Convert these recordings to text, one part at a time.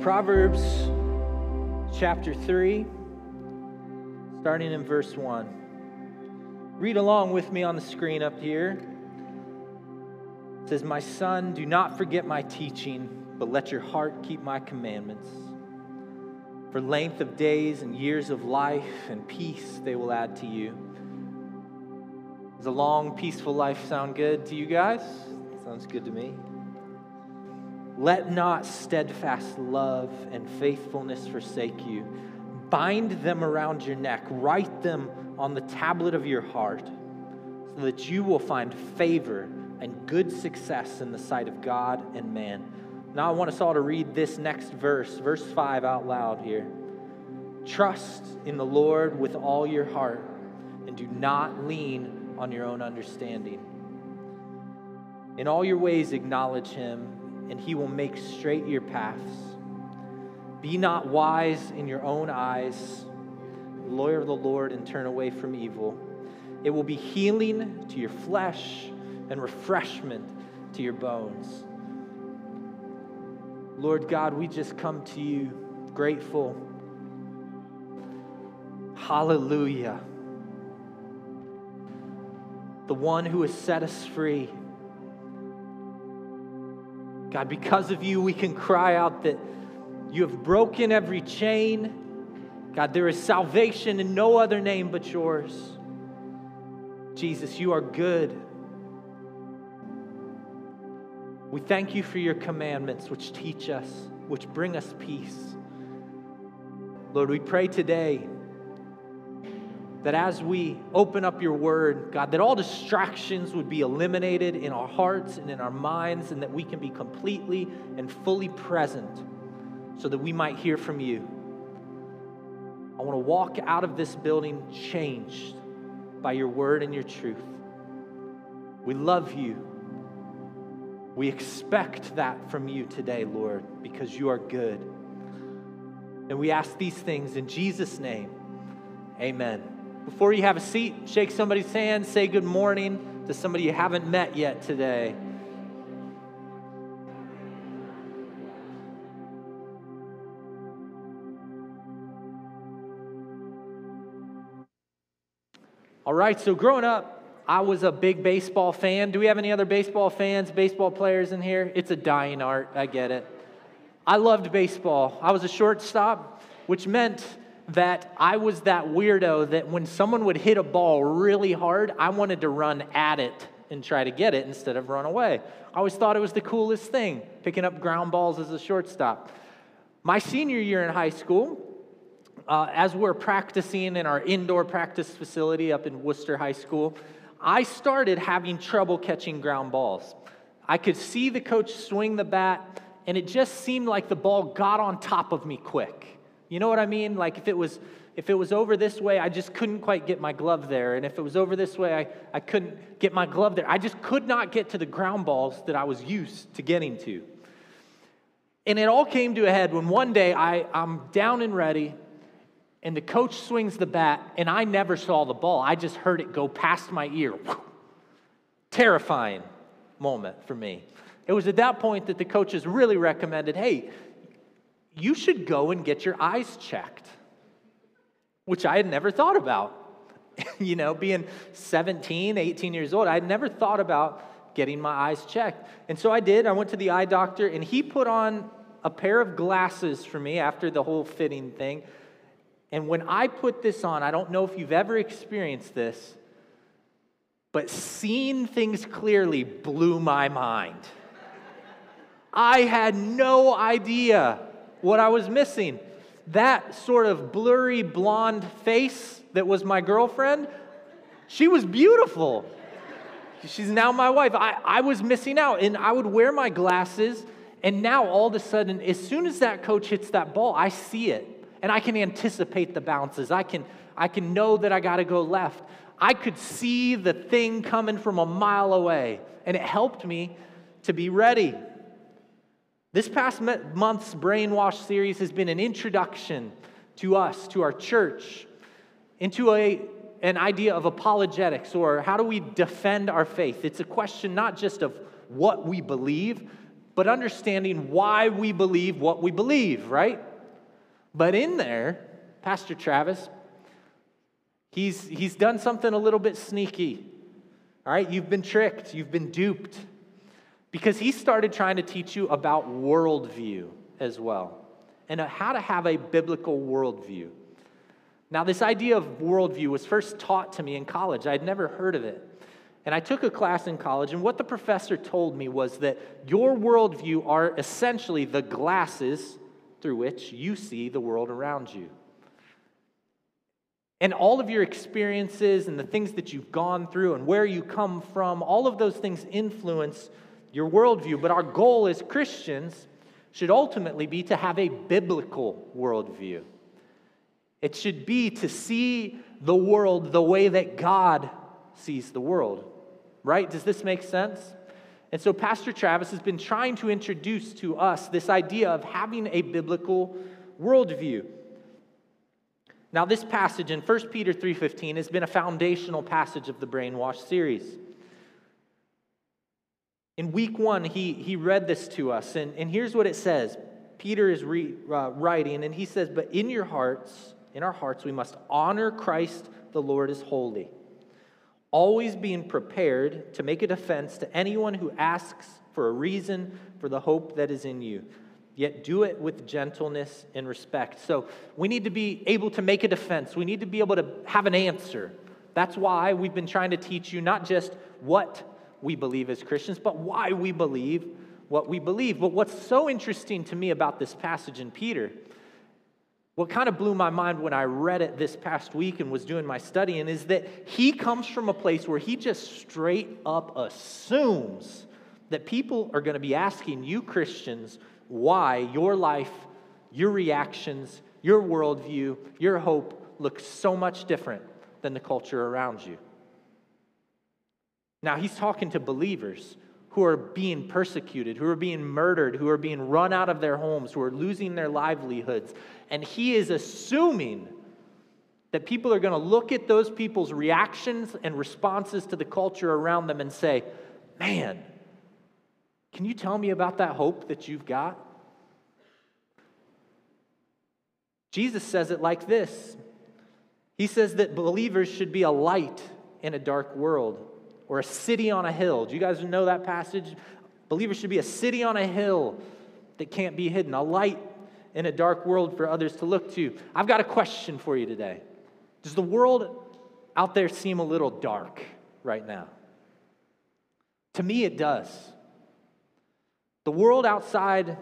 Proverbs chapter 3, starting in verse 1. Read along with me on the screen up here. It says, My son, do not forget my teaching, but let your heart keep my commandments. For length of days and years of life and peace they will add to you. Does a long, peaceful life sound good to you guys? Sounds good to me. Let not steadfast love and faithfulness forsake you. Bind them around your neck, write them on the tablet of your heart, so that you will find favor and good success in the sight of God and man. Now, I want us all to read this next verse, verse 5, out loud here. Trust in the Lord with all your heart, and do not lean on your own understanding. In all your ways, acknowledge him and he will make straight your paths. Be not wise in your own eyes. Lawyer of the Lord and turn away from evil. It will be healing to your flesh and refreshment to your bones. Lord God, we just come to you grateful. Hallelujah. The one who has set us free God, because of you, we can cry out that you have broken every chain. God, there is salvation in no other name but yours. Jesus, you are good. We thank you for your commandments, which teach us, which bring us peace. Lord, we pray today that as we open up your word, God, that all distractions would be eliminated in our hearts and in our minds, and that we can be completely and fully present so that we might hear from you. I want to walk out of this building changed by your word and your truth. We love you. We expect that from you today, Lord, because you are good. And we ask these things in Jesus' name. Amen. Before you have a seat, shake somebody's hand, say good morning to somebody you haven't met yet today. All right, so growing up, I was a big baseball fan. Do we have any other baseball fans, baseball players in here? It's a dying art, I get it. I loved baseball. I was a shortstop, which meant that I was that weirdo that when someone would hit a ball really hard, I wanted to run at it and try to get it instead of run away. I always thought it was the coolest thing, picking up ground balls as a shortstop. My senior year in high school, uh, as we're practicing in our indoor practice facility up in Wooster High School, I started having trouble catching ground balls. I could see the coach swing the bat, and it just seemed like the ball got on top of me quick. You know what I mean? Like if it was if it was over this way, I just couldn't quite get my glove there. And if it was over this way, I, I couldn't get my glove there. I just could not get to the ground balls that I was used to getting to. And it all came to a head when one day I, I'm down and ready, and the coach swings the bat, and I never saw the ball. I just heard it go past my ear. Terrifying moment for me. It was at that point that the coaches really recommended hey, you should go and get your eyes checked, which I had never thought about. you know, being 17, 18 years old, I had never thought about getting my eyes checked. And so I did. I went to the eye doctor, and he put on a pair of glasses for me after the whole fitting thing. And when I put this on, I don't know if you've ever experienced this, but seeing things clearly blew my mind. I had no idea what I was missing. That sort of blurry blonde face that was my girlfriend, she was beautiful. She's now my wife. I, I was missing out, and I would wear my glasses, and now all of a sudden, as soon as that coach hits that ball, I see it, and I can anticipate the bounces. I can, I can know that I got to go left. I could see the thing coming from a mile away, and it helped me to be ready. This past month's Brainwash series has been an introduction to us, to our church, into a, an idea of apologetics or how do we defend our faith. It's a question not just of what we believe, but understanding why we believe what we believe, right? But in there, Pastor Travis, he's, he's done something a little bit sneaky. All right, you've been tricked, you've been duped. Because he started trying to teach you about worldview as well and how to have a biblical worldview. Now, this idea of worldview was first taught to me in college. I had never heard of it. And I took a class in college, and what the professor told me was that your worldview are essentially the glasses through which you see the world around you. And all of your experiences and the things that you've gone through and where you come from, all of those things influence your worldview. But our goal as Christians should ultimately be to have a biblical worldview. It should be to see the world the way that God sees the world, right? Does this make sense? And so, Pastor Travis has been trying to introduce to us this idea of having a biblical worldview. Now, this passage in 1 Peter 3:15 has been a foundational passage of the Brainwash series. In week one, he, he read this to us, and, and here's what it says. Peter is re, uh, writing, and he says, But in your hearts, in our hearts, we must honor Christ the Lord as holy, always being prepared to make a defense to anyone who asks for a reason for the hope that is in you yet do it with gentleness and respect. So we need to be able to make a defense. We need to be able to have an answer. That's why we've been trying to teach you not just what we believe as Christians, but why we believe what we believe. But what's so interesting to me about this passage in Peter, what kind of blew my mind when I read it this past week and was doing my studying, is that he comes from a place where he just straight up assumes that people are going to be asking you, Christians, why your life, your reactions, your worldview, your hope looks so much different than the culture around you. Now, he's talking to believers who are being persecuted, who are being murdered, who are being run out of their homes, who are losing their livelihoods. And he is assuming that people are going to look at those people's reactions and responses to the culture around them and say, man, can you tell me about that hope that you've got? Jesus says it like this He says that believers should be a light in a dark world or a city on a hill. Do you guys know that passage? Believers should be a city on a hill that can't be hidden, a light in a dark world for others to look to. I've got a question for you today. Does the world out there seem a little dark right now? To me, it does. The world outside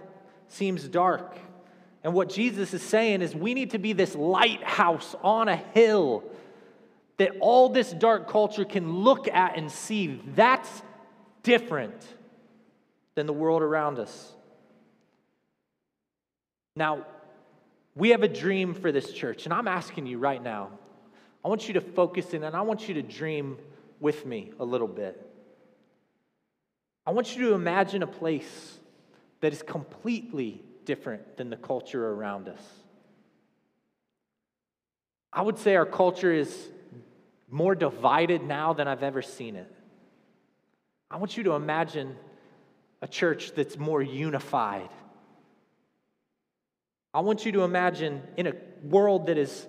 seems dark. And what Jesus is saying is we need to be this lighthouse on a hill that all this dark culture can look at and see that's different than the world around us. Now, we have a dream for this church, and I'm asking you right now. I want you to focus in and I want you to dream with me a little bit. I want you to imagine a place that is completely different than the culture around us. I would say our culture is more divided now than I've ever seen it. I want you to imagine a church that's more unified. I want you to imagine in a world that is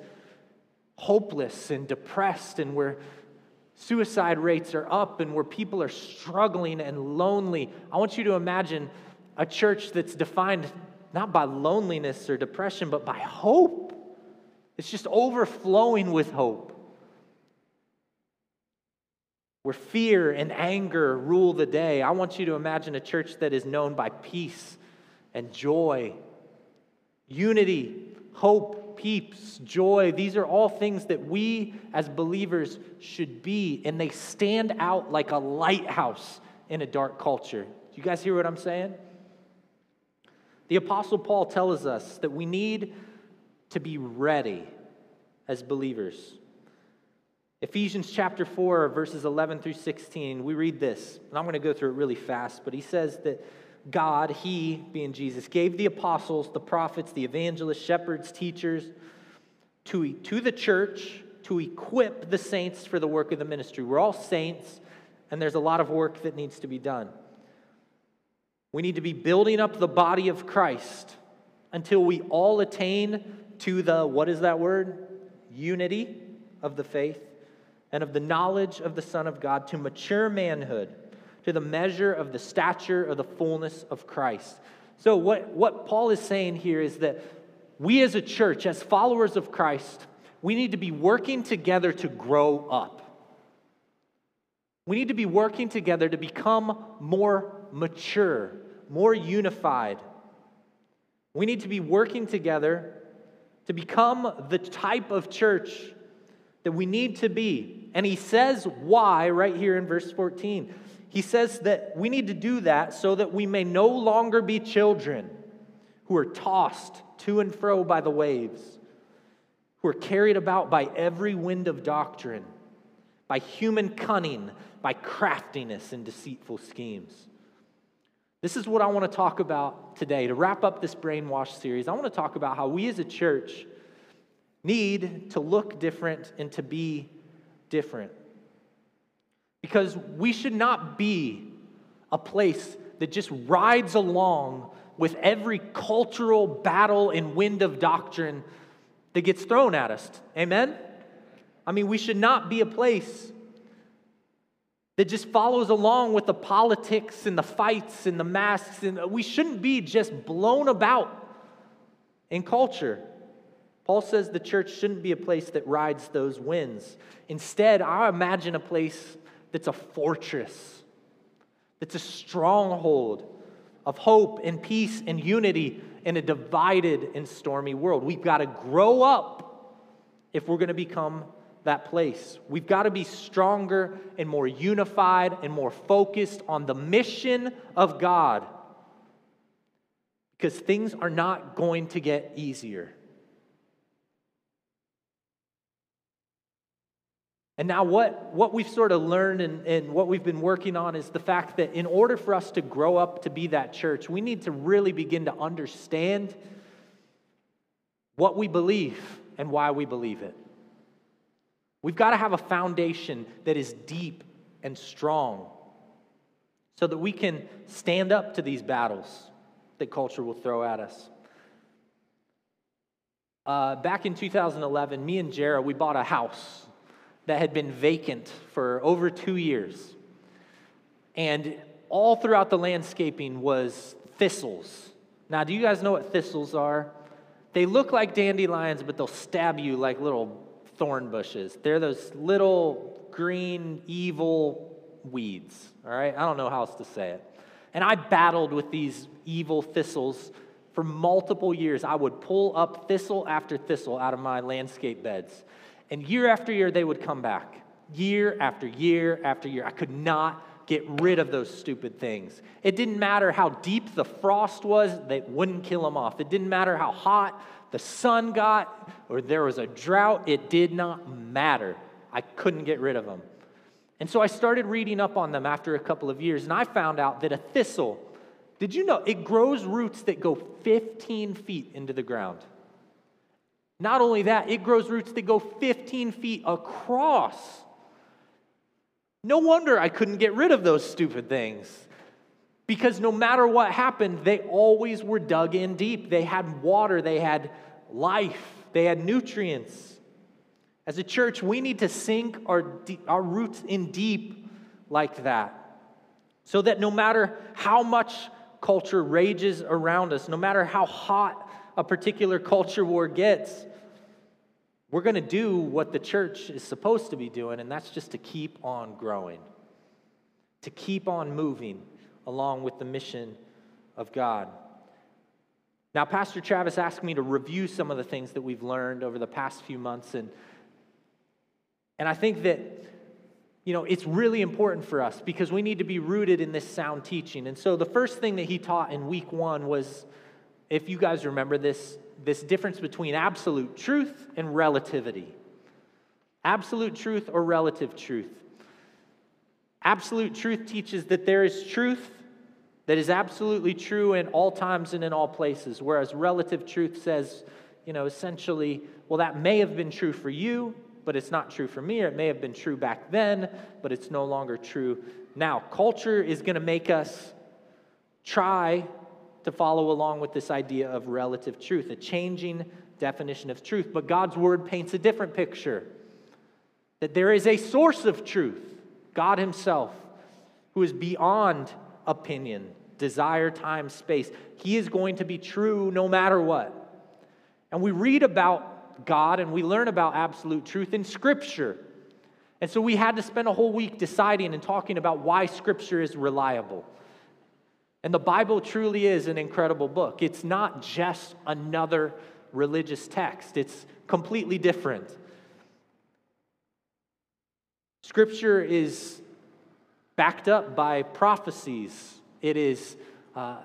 hopeless and depressed and where suicide rates are up and where people are struggling and lonely. I want you to imagine a church that's defined not by loneliness or depression, but by hope. It's just overflowing with hope. Where fear and anger rule the day, I want you to imagine a church that is known by peace and joy, unity, hope, peace, joy. These are all things that we as believers should be, and they stand out like a lighthouse in a dark culture. Do you guys hear what I'm saying? The Apostle Paul tells us that we need to be ready as believers. Ephesians chapter 4, verses 11 through 16, we read this, and I'm going to go through it really fast, but he says that God, He, being Jesus, gave the apostles, the prophets, the evangelists, shepherds, teachers to, to the church to equip the saints for the work of the ministry. We're all saints, and there's a lot of work that needs to be done. We need to be building up the body of Christ until we all attain to the, what is that word? Unity of the faith and of the knowledge of the Son of God, to mature manhood, to the measure of the stature of the fullness of Christ. So, what, what Paul is saying here is that we as a church, as followers of Christ, we need to be working together to grow up. We need to be working together to become more mature, more unified. We need to be working together to become the type of church that we need to be. And he says why right here in verse 14. He says that we need to do that so that we may no longer be children who are tossed to and fro by the waves, who are carried about by every wind of doctrine, by human cunning, by craftiness and deceitful schemes. This is what I want to talk about today. To wrap up this brainwash series, I want to talk about how we as a church need to look different and to be different. Because we should not be a place that just rides along with every cultural battle and wind of doctrine that gets thrown at us. Amen? I mean, we should not be a place that just follows along with the politics and the fights and the masks. And we shouldn't be just blown about in culture. Paul says the church shouldn't be a place that rides those winds. Instead, I imagine a place that's a fortress, that's a stronghold of hope and peace and unity in a divided and stormy world. We've got to grow up if we're going to become that place. We've got to be stronger and more unified and more focused on the mission of God because things are not going to get easier. And now, what, what we've sort of learned and, and what we've been working on is the fact that in order for us to grow up to be that church, we need to really begin to understand what we believe and why we believe it. We've got to have a foundation that is deep and strong so that we can stand up to these battles that culture will throw at us. Uh, back in 2011, me and Jara, we bought a house that had been vacant for over two years. And all throughout the landscaping was thistles. Now, do you guys know what thistles are? They look like dandelions, but they'll stab you like little thorn bushes. They're those little green, evil weeds. All right? I don't know how else to say it. And I battled with these evil thistles for multiple years. I would pull up thistle after thistle out of my landscape beds. And year after year, they would come back. Year after year after year. I could not get rid of those stupid things. It didn't matter how deep the frost was, they wouldn't kill them off. It didn't matter how hot the sun got or there was a drought, it did not matter. I couldn't get rid of them. And so I started reading up on them after a couple of years, and I found out that a thistle, did you know, it grows roots that go 15 feet into the ground. Not only that, it grows roots that go 15 feet across. No wonder I couldn't get rid of those stupid things. Because no matter what happened, they always were dug in deep. They had water, they had life, they had nutrients. As a church, we need to sink our, our roots in deep like that. So that no matter how much culture rages around us, no matter how hot a particular culture war gets, we're going to do what the church is supposed to be doing, and that's just to keep on growing, to keep on moving along with the mission of God. Now, Pastor Travis asked me to review some of the things that we've learned over the past few months, and, and I think that you know, it's really important for us because we need to be rooted in this sound teaching. And so the first thing that he taught in week one was if you guys remember this, this difference between absolute truth and relativity. Absolute truth or relative truth. Absolute truth teaches that there is truth that is absolutely true in all times and in all places, whereas relative truth says, you know, essentially, well, that may have been true for you, but it's not true for me, or it may have been true back then, but it's no longer true now. Culture is going to make us try to follow along with this idea of relative truth, a changing definition of truth. But God's word paints a different picture that there is a source of truth, God Himself, who is beyond opinion, desire, time, space. He is going to be true no matter what. And we read about God and we learn about absolute truth in Scripture. And so we had to spend a whole week deciding and talking about why Scripture is reliable. And the Bible truly is an incredible book. It's not just another religious text, it's completely different. Scripture is backed up by prophecies. It is uh,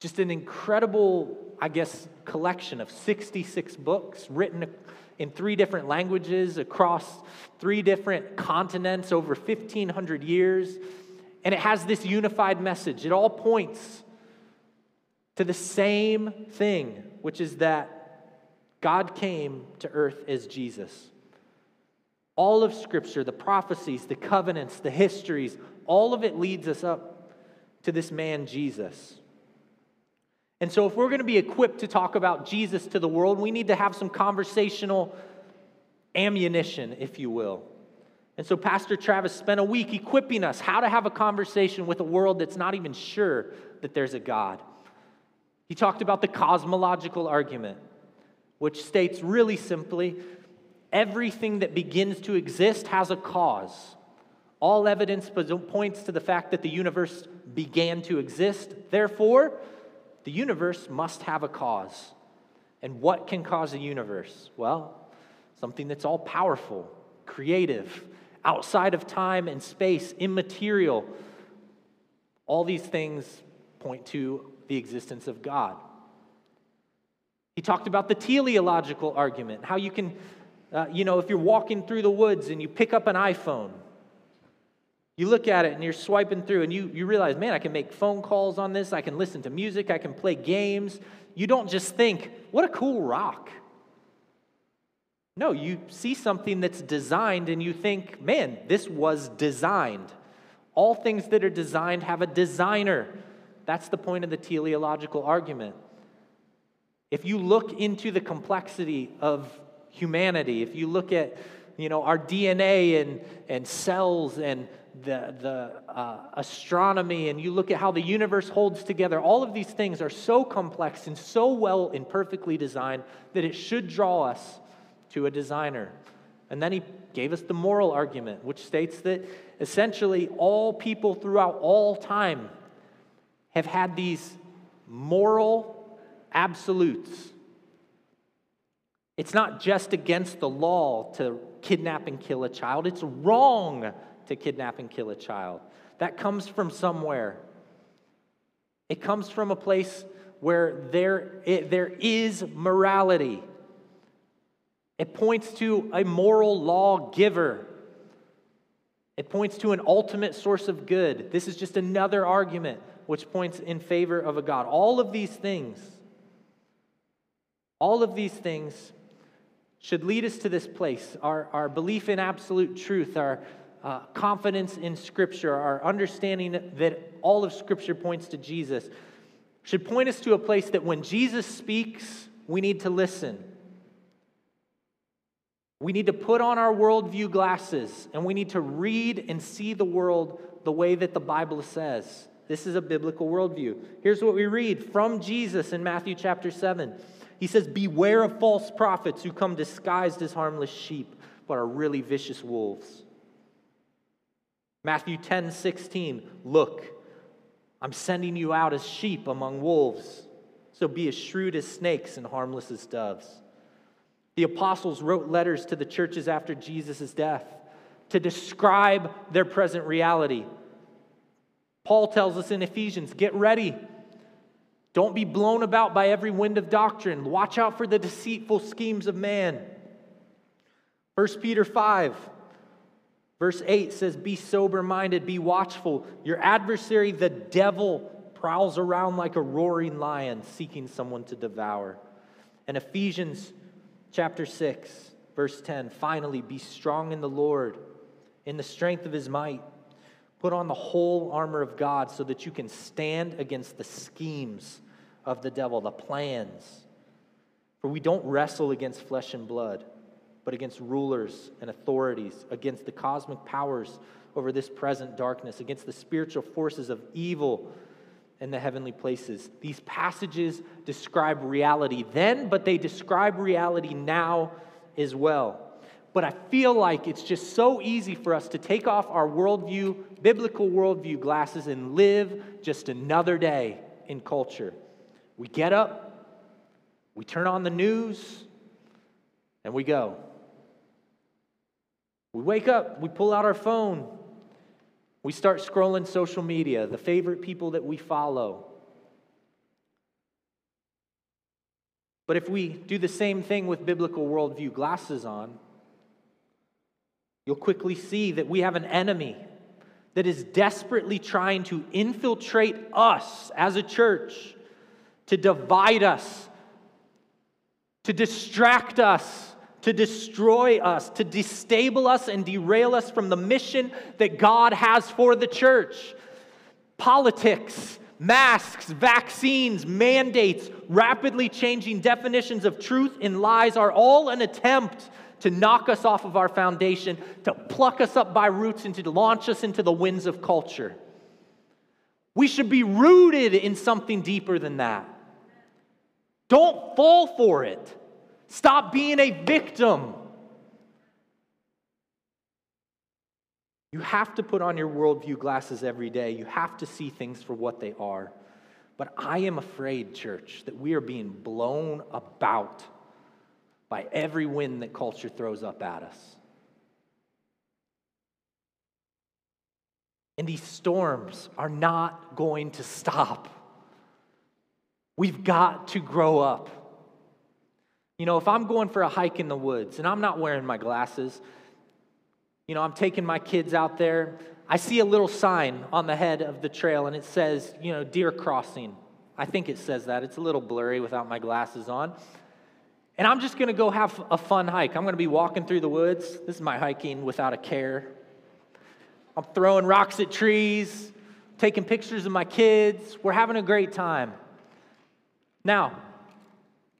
just an incredible, I guess, collection of 66 books written in three different languages across three different continents over 1,500 years. And it has this unified message. It all points to the same thing, which is that God came to earth as Jesus. All of Scripture, the prophecies, the covenants, the histories, all of it leads us up to this man, Jesus. And so, if we're going to be equipped to talk about Jesus to the world, we need to have some conversational ammunition, if you will. And so, Pastor Travis spent a week equipping us how to have a conversation with a world that's not even sure that there's a God. He talked about the cosmological argument, which states really simply everything that begins to exist has a cause. All evidence points to the fact that the universe began to exist. Therefore, the universe must have a cause. And what can cause a universe? Well, something that's all powerful, creative, outside of time and space, immaterial. All these things point to the existence of God. He talked about the teleological argument, how you can, uh, you know, if you're walking through the woods and you pick up an iPhone, you look at it and you're swiping through and you, you realize, man, I can make phone calls on this, I can listen to music, I can play games. You don't just think, what a cool rock. No, you see something that's designed and you think, man, this was designed. All things that are designed have a designer. That's the point of the teleological argument. If you look into the complexity of humanity, if you look at you know, our DNA and, and cells and the, the uh, astronomy and you look at how the universe holds together, all of these things are so complex and so well and perfectly designed that it should draw us to a designer. And then he gave us the moral argument, which states that essentially all people throughout all time have had these moral absolutes. It's not just against the law to kidnap and kill a child, it's wrong to kidnap and kill a child. That comes from somewhere. It comes from a place where there, it, there is morality. It points to a moral lawgiver. It points to an ultimate source of good. This is just another argument which points in favor of a God. All of these things, all of these things should lead us to this place. Our, our belief in absolute truth, our uh, confidence in Scripture, our understanding that all of Scripture points to Jesus, should point us to a place that when Jesus speaks, we need to listen. We need to put on our worldview glasses and we need to read and see the world the way that the Bible says. This is a biblical worldview. Here's what we read from Jesus in Matthew chapter 7. He says, Beware of false prophets who come disguised as harmless sheep, but are really vicious wolves. Matthew 10 16, look, I'm sending you out as sheep among wolves. So be as shrewd as snakes and harmless as doves. The apostles wrote letters to the churches after Jesus' death to describe their present reality. Paul tells us in Ephesians get ready. Don't be blown about by every wind of doctrine. Watch out for the deceitful schemes of man. 1 Peter 5 Verse 8 says, Be sober minded, be watchful. Your adversary, the devil, prowls around like a roaring lion seeking someone to devour. And Ephesians chapter 6, verse 10 finally, be strong in the Lord, in the strength of his might. Put on the whole armor of God so that you can stand against the schemes of the devil, the plans. For we don't wrestle against flesh and blood, but against rulers and authorities, against the cosmic powers over this present darkness, against the spiritual forces of evil in the heavenly places. These passages describe reality then, but they describe reality now as well. But I feel like it's just so easy for us to take off our worldview, biblical worldview glasses, and live just another day in culture. We get up, we turn on the news, and we go. We wake up, we pull out our phone, we start scrolling social media, the favorite people that we follow. But if we do the same thing with biblical worldview glasses on, you'll quickly see that we have an enemy that is desperately trying to infiltrate us as a church, to divide us, to distract us, to destroy us, to destabilize us and derail us from the mission that God has for the church. Politics, masks, vaccines, mandates, rapidly changing definitions of truth and lies are all an attempt to knock us off of our foundation, to pluck us up by roots, and to launch us into the winds of culture. We should be rooted in something deeper than that. Don't fall for it. Stop being a victim. You have to put on your worldview glasses every day. You have to see things for what they are. But I am afraid, church, that we are being blown about by every wind that culture throws up at us. And these storms are not going to stop. We've got to grow up. You know, if I'm going for a hike in the woods and I'm not wearing my glasses, you know, I'm taking my kids out there, I see a little sign on the head of the trail and it says, you know, deer crossing. I think it says that. It's a little blurry without my glasses on. And I'm just going to go have a fun hike. I'm going to be walking through the woods. This is my hiking without a care. I'm throwing rocks at trees, taking pictures of my kids. We're having a great time. Now,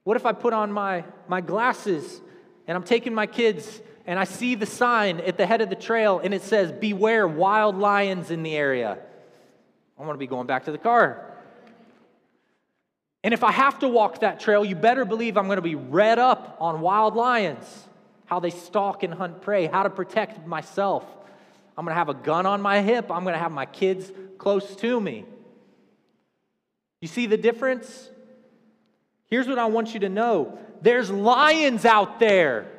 what if I put on my, my glasses and I'm taking my kids and I see the sign at the head of the trail and it says, Beware wild lions in the area? I want to be going back to the car. And if I have to walk that trail, you better believe I'm going to be read up on wild lions, how they stalk and hunt prey, how to protect myself. I'm going to have a gun on my hip. I'm going to have my kids close to me. You see the difference? Here's what I want you to know there's lions out there.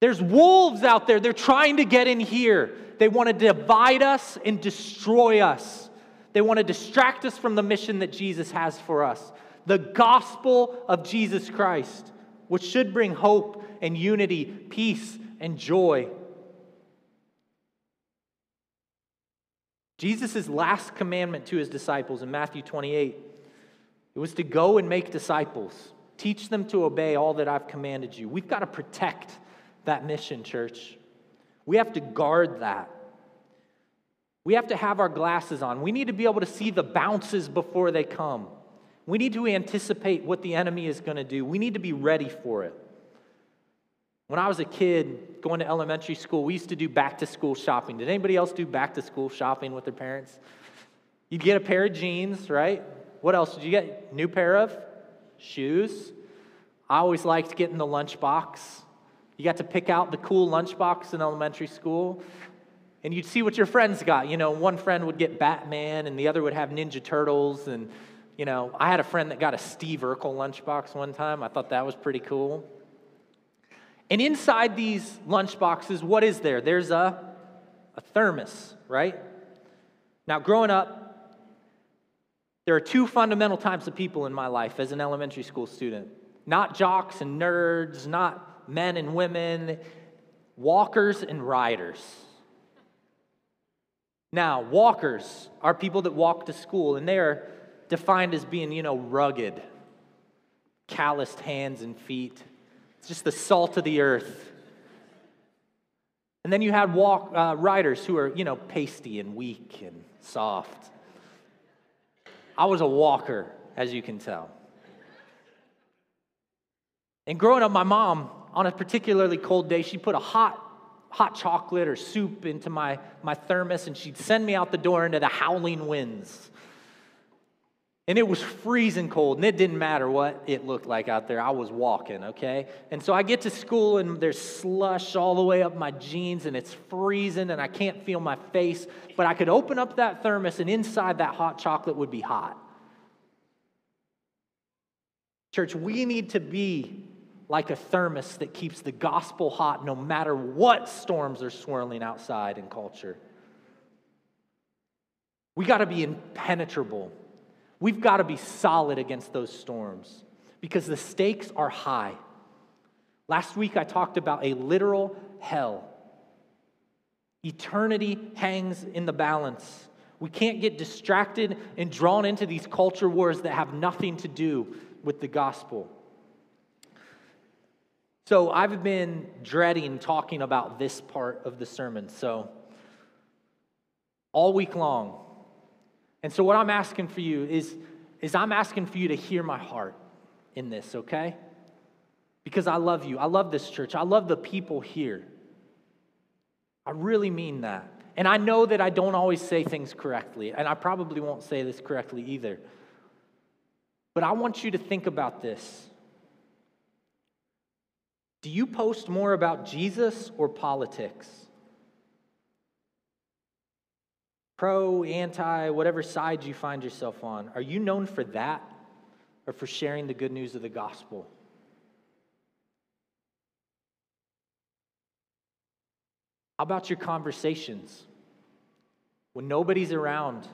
There's wolves out there. They're trying to get in here. They want to divide us and destroy us. They want to distract us from the mission that Jesus has for us the gospel of Jesus Christ, which should bring hope and unity, peace and joy. Jesus' last commandment to his disciples in Matthew 28 it was to go and make disciples, teach them to obey all that I've commanded you. We've got to protect that mission, church. We have to guard that. We have to have our glasses on. We need to be able to see the bounces before they come. We need to anticipate what the enemy is going to do. We need to be ready for it. When I was a kid going to elementary school, we used to do back to school shopping. Did anybody else do back to school shopping with their parents? You'd get a pair of jeans, right? What else did you get? New pair of shoes. I always liked getting the lunchbox. You got to pick out the cool lunchbox in elementary school and you'd see what your friends got. You know, one friend would get Batman, and the other would have Ninja Turtles. And, you know, I had a friend that got a Steve Urkel lunchbox one time. I thought that was pretty cool. And inside these lunchboxes, what is there? There's a, a thermos, right? Now, growing up, there are two fundamental types of people in my life as an elementary school student not jocks and nerds, not men and women, walkers and riders. Now, walkers are people that walk to school, and they are defined as being, you know, rugged, calloused hands and feet. It's just the salt of the earth. And then you had walk, uh, riders who are, you know, pasty and weak and soft. I was a walker, as you can tell. And growing up, my mom, on a particularly cold day, she put a hot, hot chocolate or soup into my, my thermos and she'd send me out the door into the howling winds. And it was freezing cold, and it didn't matter what it looked like out there. I was walking, okay? And so I get to school, and there's slush all the way up my jeans, and it's freezing, and I can't feel my face. But I could open up that thermos, and inside that hot chocolate would be hot. Church, we need to be like a thermos that keeps the gospel hot no matter what storms are swirling outside in culture. We got to be impenetrable. We've got to be solid against those storms because the stakes are high. Last week I talked about a literal hell. Eternity hangs in the balance. We can't get distracted and drawn into these culture wars that have nothing to do with the gospel. So I've been dreading talking about this part of the sermon. So all week long. And so what I'm asking for you is, is I'm asking for you to hear my heart in this, okay? Because I love you. I love this church. I love the people here. I really mean that. And I know that I don't always say things correctly, and I probably won't say this correctly either. But I want you to think about this. Do you post more about Jesus or politics? Pro, anti, whatever side you find yourself on, are you known for that or for sharing the good news of the gospel? How about your conversations? When nobody's around,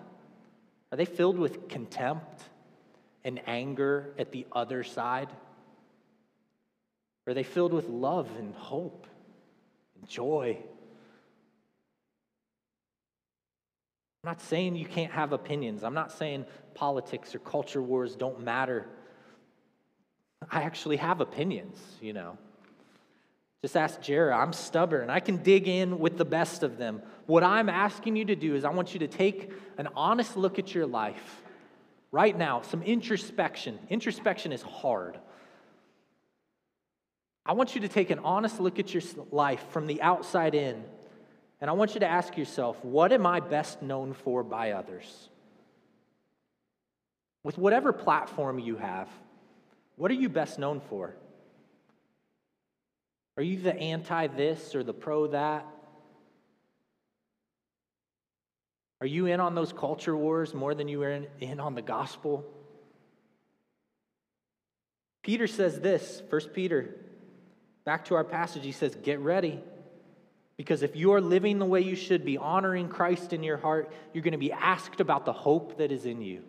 are they filled with contempt and anger at the other side? Are they filled with love and hope and joy? I'm not saying you can't have opinions. I'm not saying politics or culture wars don't matter. I actually have opinions, you know. Just ask Jera. I'm stubborn. I can dig in with the best of them. What I'm asking you to do is, I want you to take an honest look at your life right now, some introspection. Introspection is hard. I want you to take an honest look at your life from the outside in, and I want you to ask yourself, what am I best known for by others? With whatever platform you have, what are you best known for? Are you the anti this or the pro that? Are you in on those culture wars more than you are in, in on the gospel? Peter says this, 1 Peter Back to our passage, he says, Get ready. Because if you are living the way you should be, honoring Christ in your heart, you're going to be asked about the hope that is in you.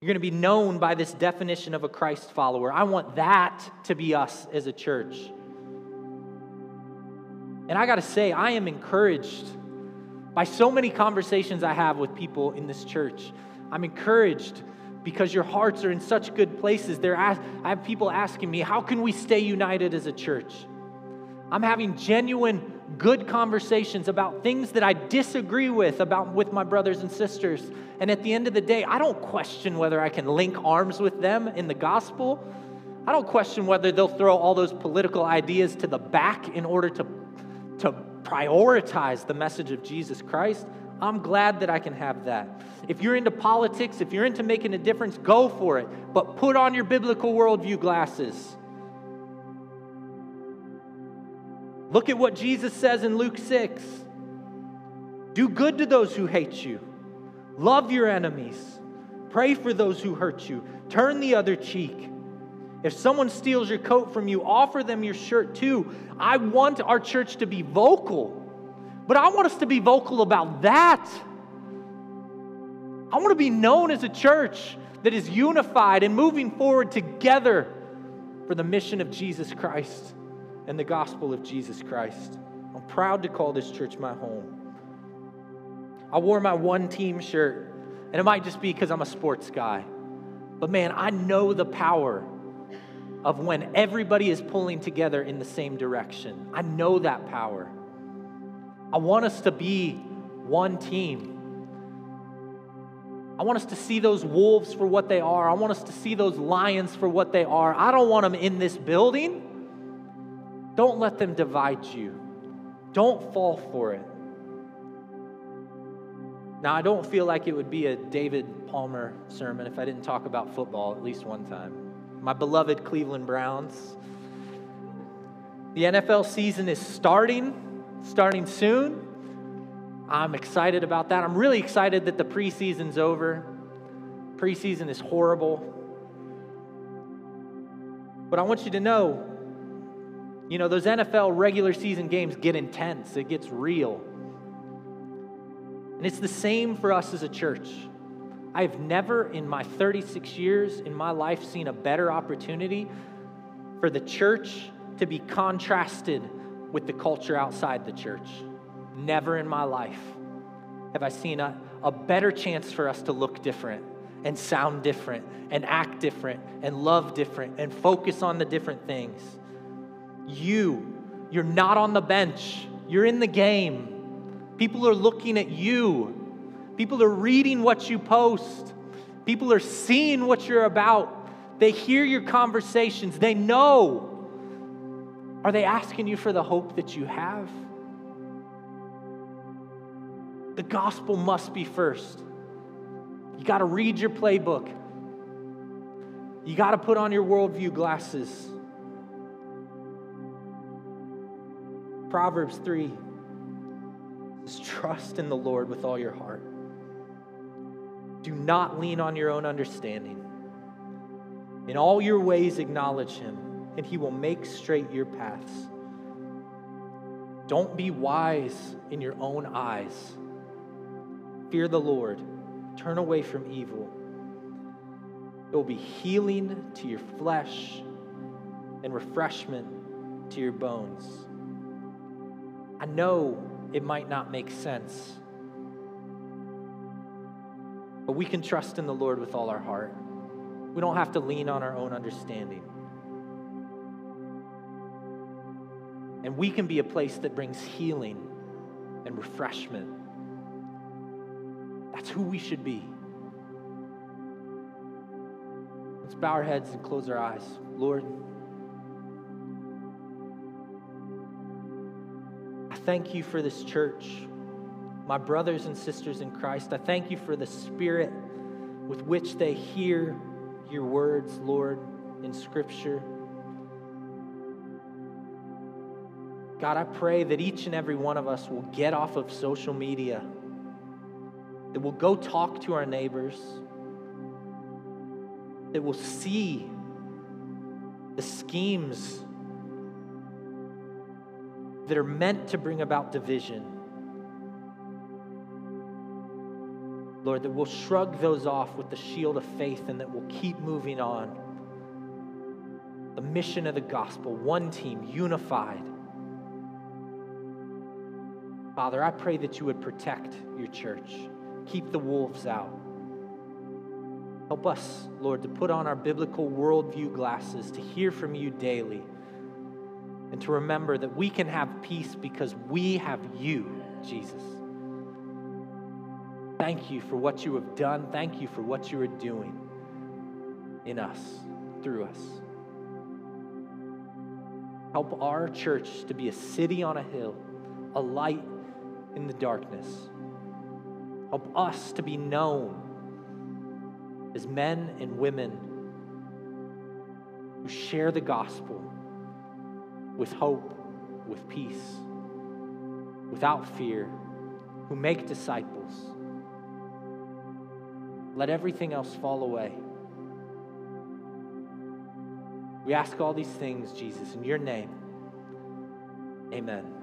You're going to be known by this definition of a Christ follower. I want that to be us as a church. And I got to say, I am encouraged by so many conversations I have with people in this church. I'm encouraged because your hearts are in such good places. There, I have people asking me, how can we stay united as a church? I'm having genuine good conversations about things that I disagree with about with my brothers and sisters. And at the end of the day, I don't question whether I can link arms with them in the gospel. I don't question whether they'll throw all those political ideas to the back in order to, to prioritize the message of Jesus Christ. I'm glad that I can have that. If you're into politics, if you're into making a difference, go for it. But put on your biblical worldview glasses. Look at what Jesus says in Luke 6 Do good to those who hate you, love your enemies, pray for those who hurt you, turn the other cheek. If someone steals your coat from you, offer them your shirt too. I want our church to be vocal but I want us to be vocal about that. I want to be known as a church that is unified and moving forward together for the mission of Jesus Christ and the gospel of Jesus Christ. I'm proud to call this church my home. I wore my one team shirt, and it might just be because I'm a sports guy. But man, I know the power of when everybody is pulling together in the same direction. I know that power. I want us to be one team. I want us to see those wolves for what they are. I want us to see those lions for what they are. I don't want them in this building. Don't let them divide you. Don't fall for it. Now, I don't feel like it would be a David Palmer sermon if I didn't talk about football at least one time. My beloved Cleveland Browns. The NFL season is starting, starting soon. I'm excited about that. I'm really excited that the preseason's over. Preseason is horrible. But I want you to know, you know, those NFL regular season games get intense, it gets real. And it's the same for us as a church. I've never in my 36 years in my life seen a better opportunity for the church to be contrasted with the culture outside the church. Never in my life have I seen a, a better chance for us to look different and sound different and act different and love different and focus on the different things. You, you're not on the bench, you're in the game. People are looking at you. People are reading what you post. People are seeing what you're about. They hear your conversations. They know. Are they asking you for the hope that you have? The gospel must be first. You got to read your playbook. You got to put on your worldview glasses. Proverbs 3 is trust in the Lord with all your heart. Do not lean on your own understanding. In all your ways, acknowledge him, and he will make straight your paths. Don't be wise in your own eyes. Fear the Lord, turn away from evil. It will be healing to your flesh and refreshment to your bones. I know it might not make sense. But we can trust in the Lord with all our heart. We don't have to lean on our own understanding. And we can be a place that brings healing and refreshment. That's who we should be. Let's bow our heads and close our eyes. Lord, thank you for this church, my brothers and sisters in Christ. I thank you for the spirit with which they hear your words, Lord, in Scripture. God, I pray that each and every one of us will get off of social media, that we'll go talk to our neighbors, that we'll see the schemes that are meant to bring about division. Lord, that we'll shrug those off with the shield of faith and that we'll keep moving on. The mission of the gospel, one team, unified. Father, I pray that you would protect your church, keep the wolves out. Help us, Lord, to put on our biblical worldview glasses, to hear from you daily to remember that we can have peace because we have you, Jesus. Thank you for what you have done. Thank you for what you are doing in us, through us. Help our church to be a city on a hill, a light in the darkness. Help us to be known as men and women who share the gospel with hope, with peace, without fear, who make disciples. Let everything else fall away. We ask all these things, Jesus, in your name. Amen.